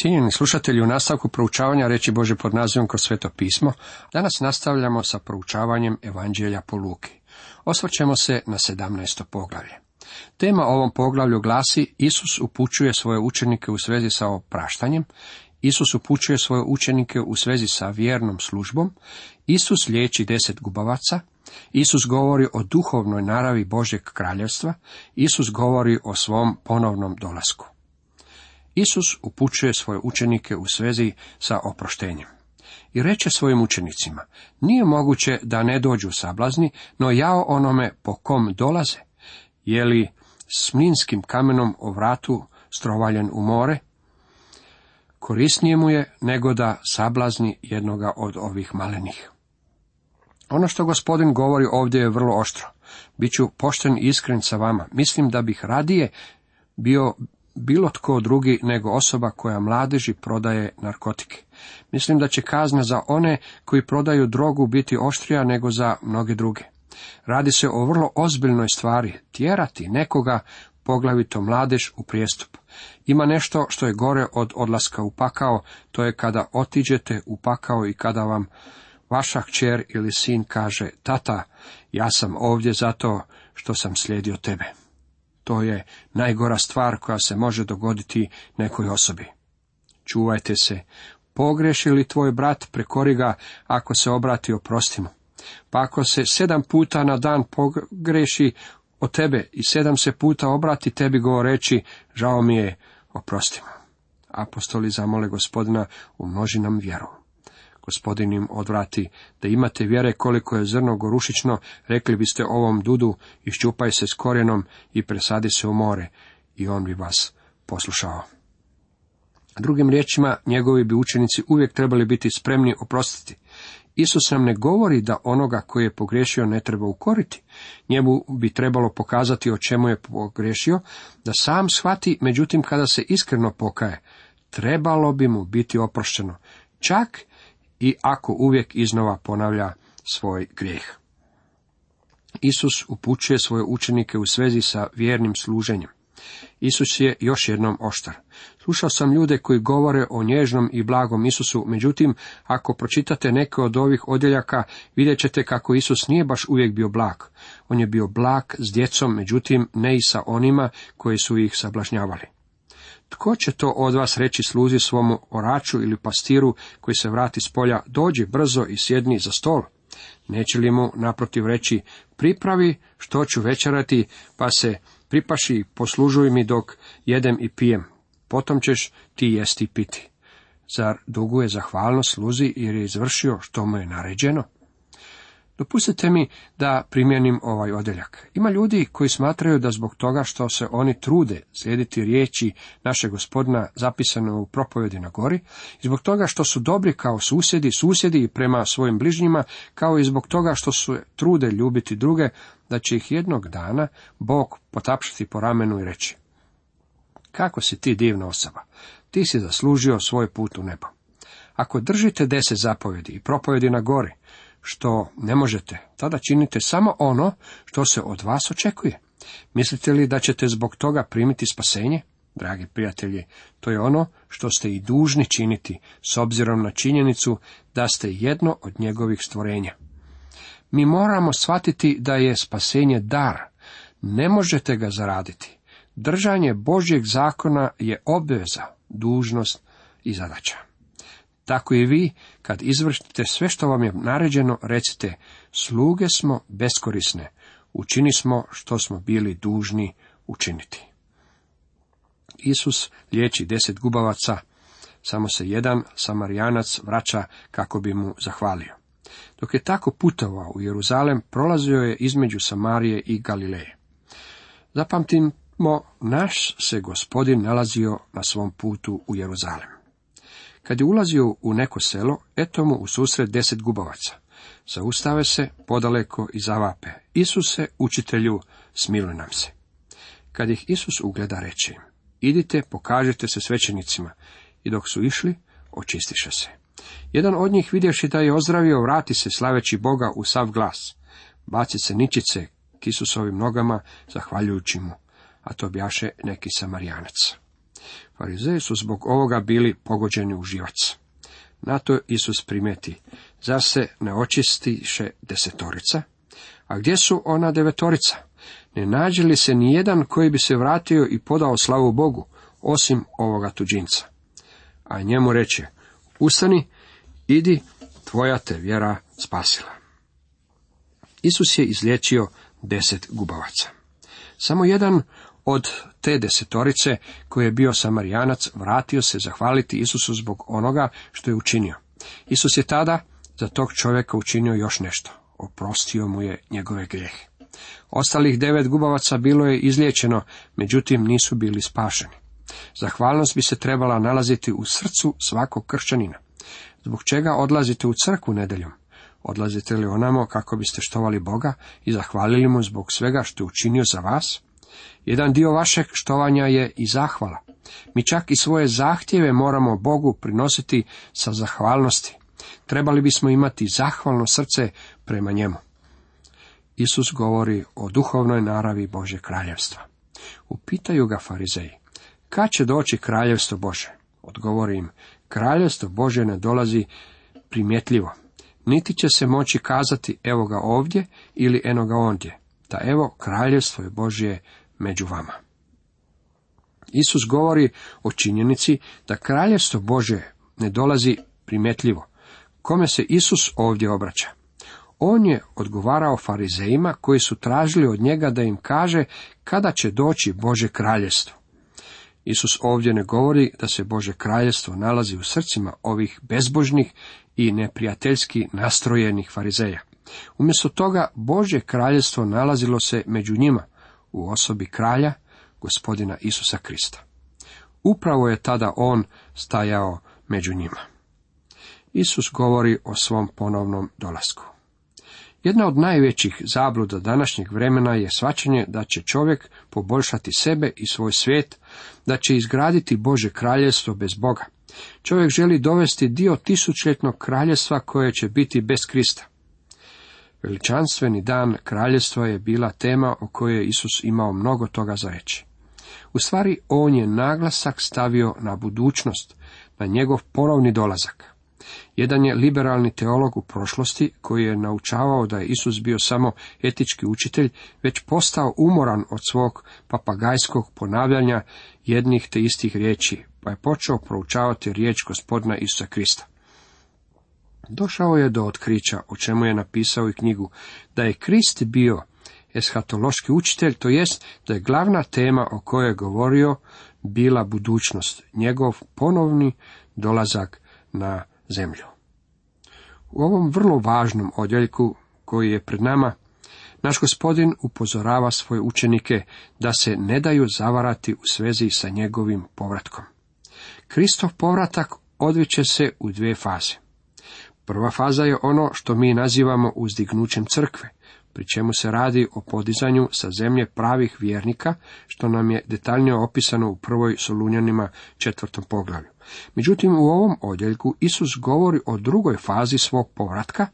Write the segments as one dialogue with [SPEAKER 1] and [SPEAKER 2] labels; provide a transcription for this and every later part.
[SPEAKER 1] Cijenjeni slušatelji, u nastavku proučavanja reći Bože pod nazivom kroz sveto pismo, danas nastavljamo sa proučavanjem Evanđelja po Luki. Osvrćemo se na 17. poglavlje. Tema ovom poglavlju glasi Isus upućuje svoje učenike u svezi sa opraštanjem, Isus upućuje svoje učenike u svezi sa vjernom službom, Isus liječi deset gubavaca, Isus govori o duhovnoj naravi Božeg kraljevstva, Isus govori o svom ponovnom dolasku. Isus upućuje svoje učenike u svezi sa oproštenjem. I reče svojim učenicima, nije moguće da ne dođu sablazni, no jao onome po kom dolaze, je li s mlinskim kamenom o vratu strovaljen u more, korisnije mu je nego da sablazni jednoga od ovih malenih. Ono što gospodin govori ovdje je vrlo oštro. Biću pošten i iskren sa vama. Mislim da bih radije bio bilo tko drugi nego osoba koja mladeži prodaje narkotike. Mislim da će kazna za one koji prodaju drogu biti oštrija nego za mnoge druge. Radi se o vrlo ozbiljnoj stvari, tjerati nekoga, poglavito mladež, u prijestup. Ima nešto što je gore od odlaska u pakao, to je kada otiđete u pakao i kada vam vaša kćer ili sin kaže, tata, ja sam ovdje zato što sam slijedio tebe. To je najgora stvar koja se može dogoditi nekoj osobi. Čuvajte se, pogreši li tvoj brat, prekori ga, ako se obrati oprostimo. Pa ako se sedam puta na dan pogreši od tebe i sedam se puta obrati tebi govoreći, žao mi je, oprostimo. Apostoli zamole gospodina, umnoži nam vjeru. Gospodin im odvrati, da imate vjere koliko je zrno gorušično, rekli biste ovom dudu, iščupaj se s korijenom i presadi se u more, i on bi vas poslušao. Drugim riječima, njegovi bi učenici uvijek trebali biti spremni oprostiti. Isus nam ne govori da onoga koji je pogriješio ne treba ukoriti. Njemu bi trebalo pokazati o čemu je pogriješio, da sam shvati, međutim kada se iskreno pokaje, trebalo bi mu biti oprošteno, čak i ako uvijek iznova ponavlja svoj grijeh. Isus upućuje svoje učenike u svezi sa vjernim služenjem. Isus je još jednom oštar. Slušao sam ljude koji govore o nježnom i blagom Isusu, međutim, ako pročitate neke od ovih odjeljaka, vidjet ćete kako Isus nije baš uvijek bio blag. On je bio blag s djecom, međutim, ne i sa onima koji su ih sablažnjavali. Tko će to od vas reći sluzi svomu oraču ili pastiru koji se vrati s polja, dođi brzo i sjedni za stol? Neće li mu naprotiv reći, pripravi što ću večerati, pa se pripaši poslužuj mi dok jedem i pijem, potom ćeš ti jesti i piti. Zar duguje zahvalnost sluzi jer je izvršio što mu je naređeno? Dopustite mi da primjenim ovaj odjeljak. Ima ljudi koji smatraju da zbog toga što se oni trude slijediti riječi našeg gospodina zapisane u propovedi na gori, i zbog toga što su dobri kao susjedi, susjedi i prema svojim bližnjima, kao i zbog toga što su trude ljubiti druge, da će ih jednog dana Bog potapšati po ramenu i reći. Kako si ti divna osoba? Ti si zaslužio svoj put u nebo. Ako držite deset zapovjedi i propovjedi na gori, što ne možete, tada činite samo ono što se od vas očekuje. Mislite li da ćete zbog toga primiti spasenje? Dragi prijatelji, to je ono što ste i dužni činiti, s obzirom na činjenicu da ste jedno od njegovih stvorenja. Mi moramo shvatiti da je spasenje dar, ne možete ga zaraditi. Držanje Božjeg zakona je obveza, dužnost i zadaća. Tako i vi, kad izvršite sve što vam je naređeno, recite, sluge smo beskorisne, učini smo što smo bili dužni učiniti. Isus liječi deset gubavaca, samo se jedan samarijanac vraća kako bi mu zahvalio. Dok je tako putovao u Jeruzalem, prolazio je između Samarije i Galileje. Zapamtimo, naš se gospodin nalazio na svom putu u Jeruzalem. Kad je ulazio u neko selo, eto mu u susret deset gubavaca. Zaustave se podaleko i zavape. Isuse, učitelju, smiluj nam se. Kad ih Isus ugleda, reče im, idite, pokažite se svećenicima. I dok su išli, očistiše se. Jedan od njih vidjevši da je ozdravio, vrati se slaveći Boga u sav glas. Baci se ničice k Isusovim nogama, zahvaljujući mu, a to bjaše neki samarijanac. Farizeji su zbog ovoga bili pogođeni u živac. Na to Isus primeti, zar se ne očistiše desetorica? A gdje su ona devetorica? Ne nađe li se ni jedan koji bi se vratio i podao slavu Bogu, osim ovoga tuđinca? A njemu reče, ustani, idi, tvoja te vjera spasila. Isus je izliječio deset gubavaca. Samo jedan od te desetorice, koji je bio samarijanac, vratio se zahvaliti Isusu zbog onoga što je učinio. Isus je tada za tog čovjeka učinio još nešto. Oprostio mu je njegove grijehe. Ostalih devet gubavaca bilo je izliječeno, međutim nisu bili spašeni. Zahvalnost bi se trebala nalaziti u srcu svakog kršćanina. Zbog čega odlazite u crkvu nedeljom? Odlazite li onamo kako biste štovali Boga i zahvalili mu zbog svega što je učinio za vas? Jedan dio vašeg štovanja je i zahvala. Mi čak i svoje zahtjeve moramo Bogu prinositi sa zahvalnosti. Trebali bismo imati zahvalno srce prema njemu. Isus govori o duhovnoj naravi Bože kraljevstva. Upitaju ga farizeji, kad će doći kraljevstvo Bože? Odgovori im, kraljevstvo Bože ne dolazi primjetljivo, niti će se moći kazati evo ga ovdje ili eno ga ondje, da evo kraljevstvo je Božje među vama. Isus govori o činjenici da kraljevstvo Bože ne dolazi primetljivo. Kome se Isus ovdje obraća? On je odgovarao farizejima koji su tražili od njega da im kaže kada će doći Bože kraljevstvo. Isus ovdje ne govori da se Bože kraljevstvo nalazi u srcima ovih bezbožnih i neprijateljski nastrojenih farizeja. Umjesto toga Bože kraljevstvo nalazilo se među njima, u osobi kralja, gospodina Isusa Krista. Upravo je tada on stajao među njima. Isus govori o svom ponovnom dolasku. Jedna od najvećih zabluda današnjeg vremena je svačanje da će čovjek poboljšati sebe i svoj svijet, da će izgraditi Bože kraljevstvo bez Boga. Čovjek želi dovesti dio tisućljetnog kraljevstva koje će biti bez Krista. Veličanstveni dan kraljevstva je bila tema o kojoj je Isus imao mnogo toga za reći. U stvari, on je naglasak stavio na budućnost, na njegov ponovni dolazak. Jedan je liberalni teolog u prošlosti koji je naučavao da je Isus bio samo etički učitelj, već postao umoran od svog papagajskog ponavljanja jednih te istih riječi, pa je počeo proučavati riječ gospodina Isusa Krista. Došao je do otkrića, o čemu je napisao i knjigu, da je Krist bio eshatološki učitelj, to jest da je glavna tema o kojoj je govorio bila budućnost, njegov ponovni dolazak na zemlju. U ovom vrlo važnom odjeljku koji je pred nama, naš gospodin upozorava svoje učenike da se ne daju zavarati u svezi sa njegovim povratkom. Kristov povratak odviće se u dvije faze. Prva faza je ono što mi nazivamo uzdignućem crkve, pri čemu se radi o podizanju sa zemlje pravih vjernika, što nam je detaljnije opisano u prvoj Solunjanima četvrtom poglavlju. Međutim, u ovom odjeljku Isus govori o drugoj fazi svog povratka,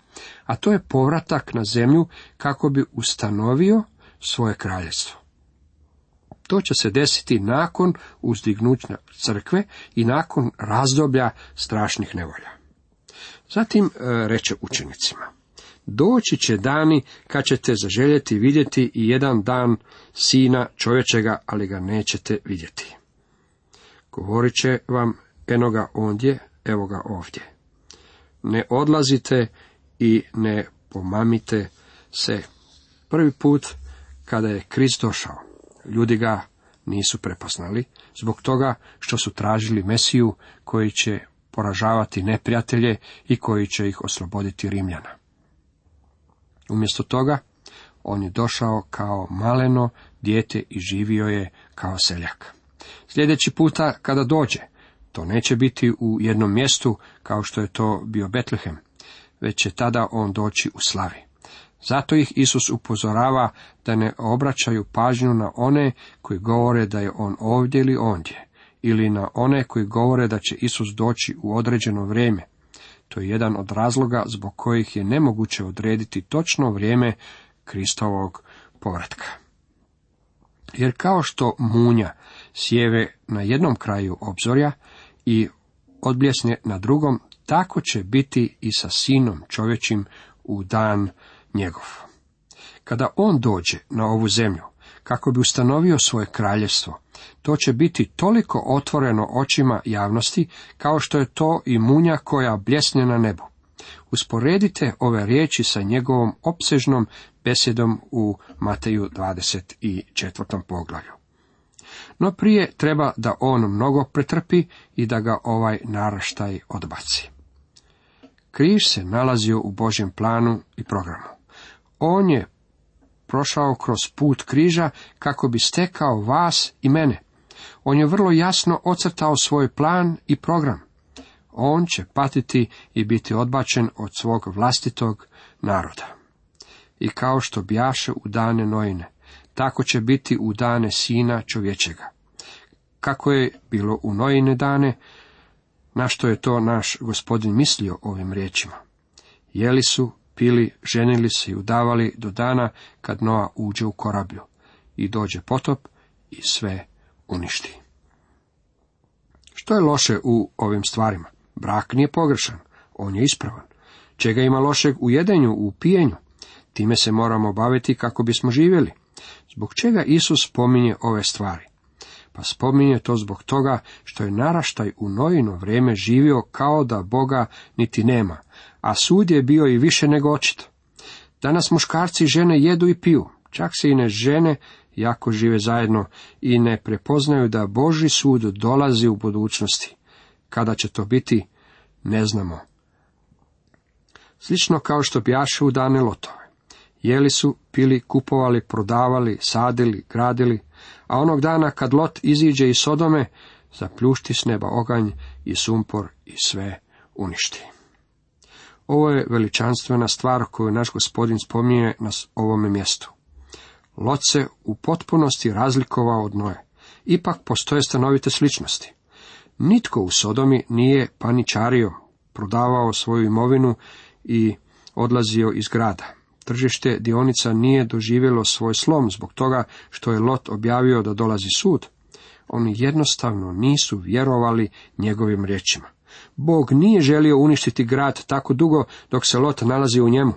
[SPEAKER 1] a to je povratak na zemlju kako bi ustanovio svoje kraljestvo. To će se desiti nakon uzdignuća crkve i nakon razdoblja strašnih nevolja. Zatim e, reče učenicima, doći će dani kad ćete zaželjeti vidjeti i jedan dan sina čovječega, ali ga nećete vidjeti. Govorit će vam, eno ga ondje, evo ga ovdje. Ne odlazite i ne pomamite se. Prvi put kada je Krist došao, ljudi ga nisu prepoznali, zbog toga što su tražili Mesiju koji će poražavati neprijatelje i koji će ih osloboditi Rimljana. Umjesto toga, on je došao kao maleno dijete i živio je kao seljak. Sljedeći puta kada dođe, to neće biti u jednom mjestu kao što je to bio Betlehem, već će tada on doći u slavi. Zato ih Isus upozorava da ne obraćaju pažnju na one koji govore da je on ovdje ili ondje, ili na one koji govore da će Isus doći u određeno vrijeme. To je jedan od razloga zbog kojih je nemoguće odrediti točno vrijeme Kristovog povratka. Jer kao što munja sjeve na jednom kraju obzorja i odbljesne na drugom, tako će biti i sa sinom čovječim u dan njegov. Kada on dođe na ovu zemlju, kako bi ustanovio svoje kraljevstvo, to će biti toliko otvoreno očima javnosti, kao što je to i munja koja bljesne na nebu. Usporedite ove riječi sa njegovom opsežnom besjedom u Mateju 24. poglavlju. No prije treba da on mnogo pretrpi i da ga ovaj naraštaj odbaci. Križ se nalazio u Božjem planu i programu. On je prošao kroz put križa kako bi stekao vas i mene. On je vrlo jasno ocrtao svoj plan i program. On će patiti i biti odbačen od svog vlastitog naroda. I kao što bjaše u dane Nojine, tako će biti u dane sina čovječega. Kako je bilo u Nojine dane, na što je to naš gospodin mislio ovim riječima. Jeli su, pili, ženili se i udavali do dana kad Noa uđe u korablju i dođe potop i sve uništi. Što je loše u ovim stvarima? Brak nije pogrešan, on je ispravan. Čega ima lošeg u jedenju, u pijenju? Time se moramo baviti kako bismo živjeli. Zbog čega Isus spominje ove stvari? Pa spominje to zbog toga što je naraštaj u nojino vrijeme živio kao da Boga niti nema, a sud je bio i više nego očito. Danas muškarci i žene jedu i piju, čak se i ne žene jako žive zajedno i ne prepoznaju da Boži sud dolazi u budućnosti. Kada će to biti, ne znamo. Slično kao što bjaše u dane lotove. Jeli su, pili, kupovali, prodavali, sadili, gradili, a onog dana kad lot iziđe iz Sodome, zapljušti s neba oganj i sumpor i sve uništi. Ovo je veličanstvena stvar koju naš gospodin spominje na ovome mjestu. Lot se u potpunosti razlikovao od Noje. Ipak postoje stanovite sličnosti. Nitko u Sodomi nije paničario, prodavao svoju imovinu i odlazio iz grada. Tržište dionica nije doživjelo svoj slom zbog toga što je Lot objavio da dolazi sud. Oni jednostavno nisu vjerovali njegovim riječima. Bog nije želio uništiti grad tako dugo dok se Lot nalazi u njemu.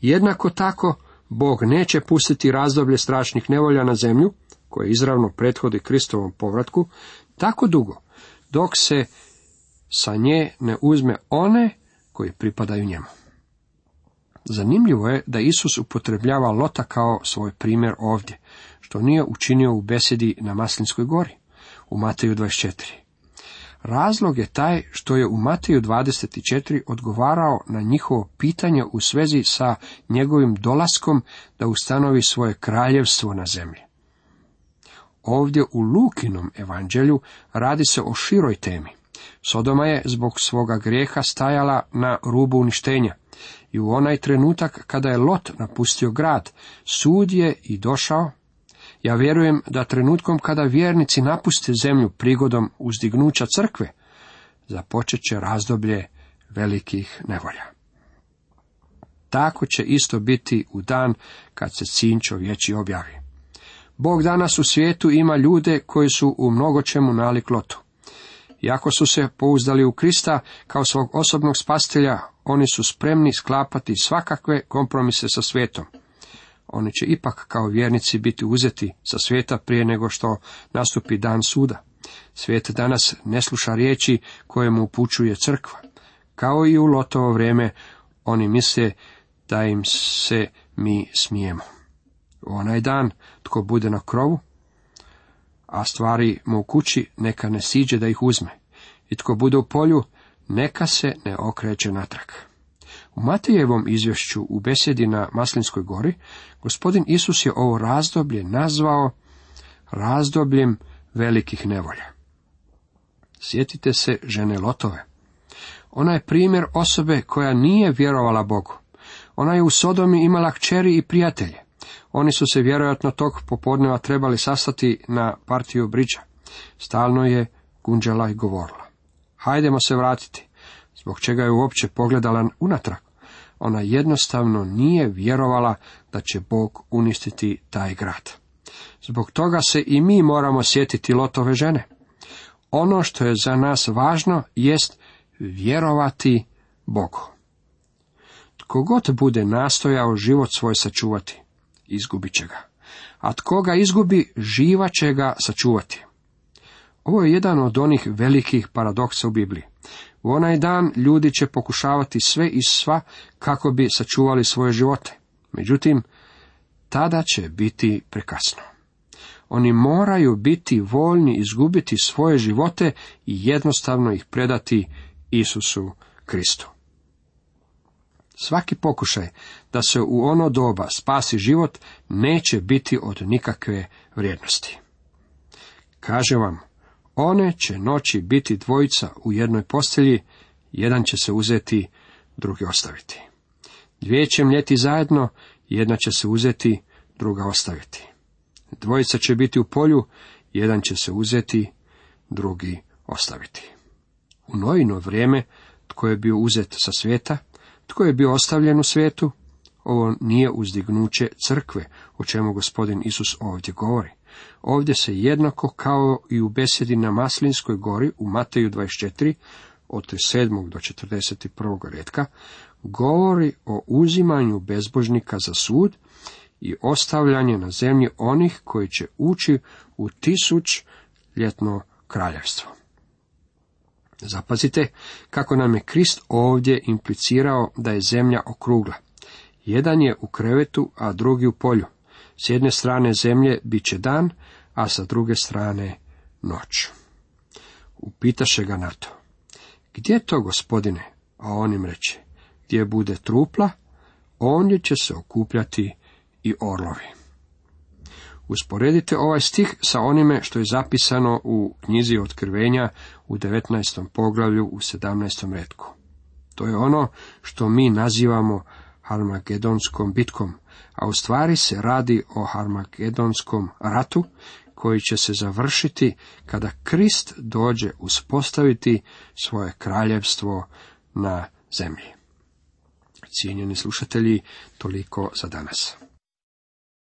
[SPEAKER 1] Jednako tako, Bog neće pustiti razdoblje strašnih nevolja na zemlju, koje izravno prethodi Kristovom povratku, tako dugo, dok se sa nje ne uzme one koji pripadaju njemu. Zanimljivo je da Isus upotrebljava Lota kao svoj primjer ovdje, što nije učinio u besedi na Maslinskoj gori, u Mateju 24. Razlog je taj što je u Mateju 24 odgovarao na njihovo pitanje u svezi sa njegovim dolaskom da ustanovi svoje kraljevstvo na zemlji. Ovdje u Lukinom evanđelju radi se o široj temi. Sodoma je zbog svoga grijeha stajala na rubu uništenja i u onaj trenutak kada je Lot napustio grad, sud je i došao. Ja vjerujem da trenutkom kada vjernici napuste zemlju prigodom uzdignuća crkve, započet će razdoblje velikih nevolja. Tako će isto biti u dan kad se sin čovječi objavi. Bog danas u svijetu ima ljude koji su u mnogo čemu nalik lotu. Iako su se pouzdali u Krista kao svog osobnog spastelja, oni su spremni sklapati svakakve kompromise sa svijetom. Oni će ipak kao vjernici biti uzeti sa svijeta prije nego što nastupi dan suda. Svijet danas ne sluša riječi koje mu upućuje crkva. Kao i u lotovo vrijeme, oni misle da im se mi smijemo. U onaj dan, tko bude na krovu, a stvari mu u kući, neka ne siđe da ih uzme. I tko bude u polju, neka se ne okreće natrag. Matejevom izvješću u besedi na Maslinskoj gori, gospodin Isus je ovo razdoblje nazvao razdobljem velikih nevolja. Sjetite se žene Lotove. Ona je primjer osobe koja nije vjerovala Bogu. Ona je u Sodomi imala kćeri i prijatelje. Oni su se vjerojatno tog popodneva trebali sastati na partiju briđa. Stalno je gunđala i govorila. Hajdemo se vratiti. Zbog čega je uopće pogledala unatrag? Ona jednostavno nije vjerovala da će Bog uništiti taj grad. Zbog toga se i mi moramo sjetiti Lotove žene. Ono što je za nas važno jest vjerovati Bogu. Tko god bude nastojao život svoj sačuvati, izgubit će ga. A tko ga izgubi, živa će ga sačuvati. Ovo je jedan od onih velikih paradoksa u Bibliji. U onaj dan ljudi će pokušavati sve i sva kako bi sačuvali svoje živote. Međutim, tada će biti prekasno. Oni moraju biti voljni izgubiti svoje živote i jednostavno ih predati Isusu Kristu. Svaki pokušaj da se u ono doba spasi život neće biti od nikakve vrijednosti. Kaže vam, one će noći biti dvojica u jednoj postelji, jedan će se uzeti, drugi ostaviti. Dvije će mljeti zajedno, jedna će se uzeti, druga ostaviti. Dvojica će biti u polju, jedan će se uzeti, drugi ostaviti. U nojino vrijeme, tko je bio uzet sa svijeta, tko je bio ostavljen u svijetu, ovo nije uzdignuće crkve, o čemu gospodin Isus ovdje govori. Ovdje se jednako kao i u besedi na Maslinskoj gori u Mateju 24, od 7. do 41. redka, govori o uzimanju bezbožnika za sud i ostavljanje na zemlji onih koji će ući u tisuć ljetno kraljevstvo. Zapazite kako nam je Krist ovdje implicirao da je zemlja okrugla. Jedan je u krevetu, a drugi u polju. S jedne strane zemlje bit će dan, a sa druge strane noć. Upitaše ga na to. Gdje to, gospodine? A on im reče, gdje bude trupla, ondje će se okupljati i orlovi. Usporedite ovaj stih sa onime što je zapisano u knjizi otkrivenja u 19. poglavlju u 17. redku. To je ono što mi nazivamo Harmagedonskom bitkom, a u stvari se radi o Harmagedonskom ratu koji će se završiti kada Krist dođe uspostaviti svoje kraljevstvo na zemlji. Cijenjeni slušatelji, toliko za danas.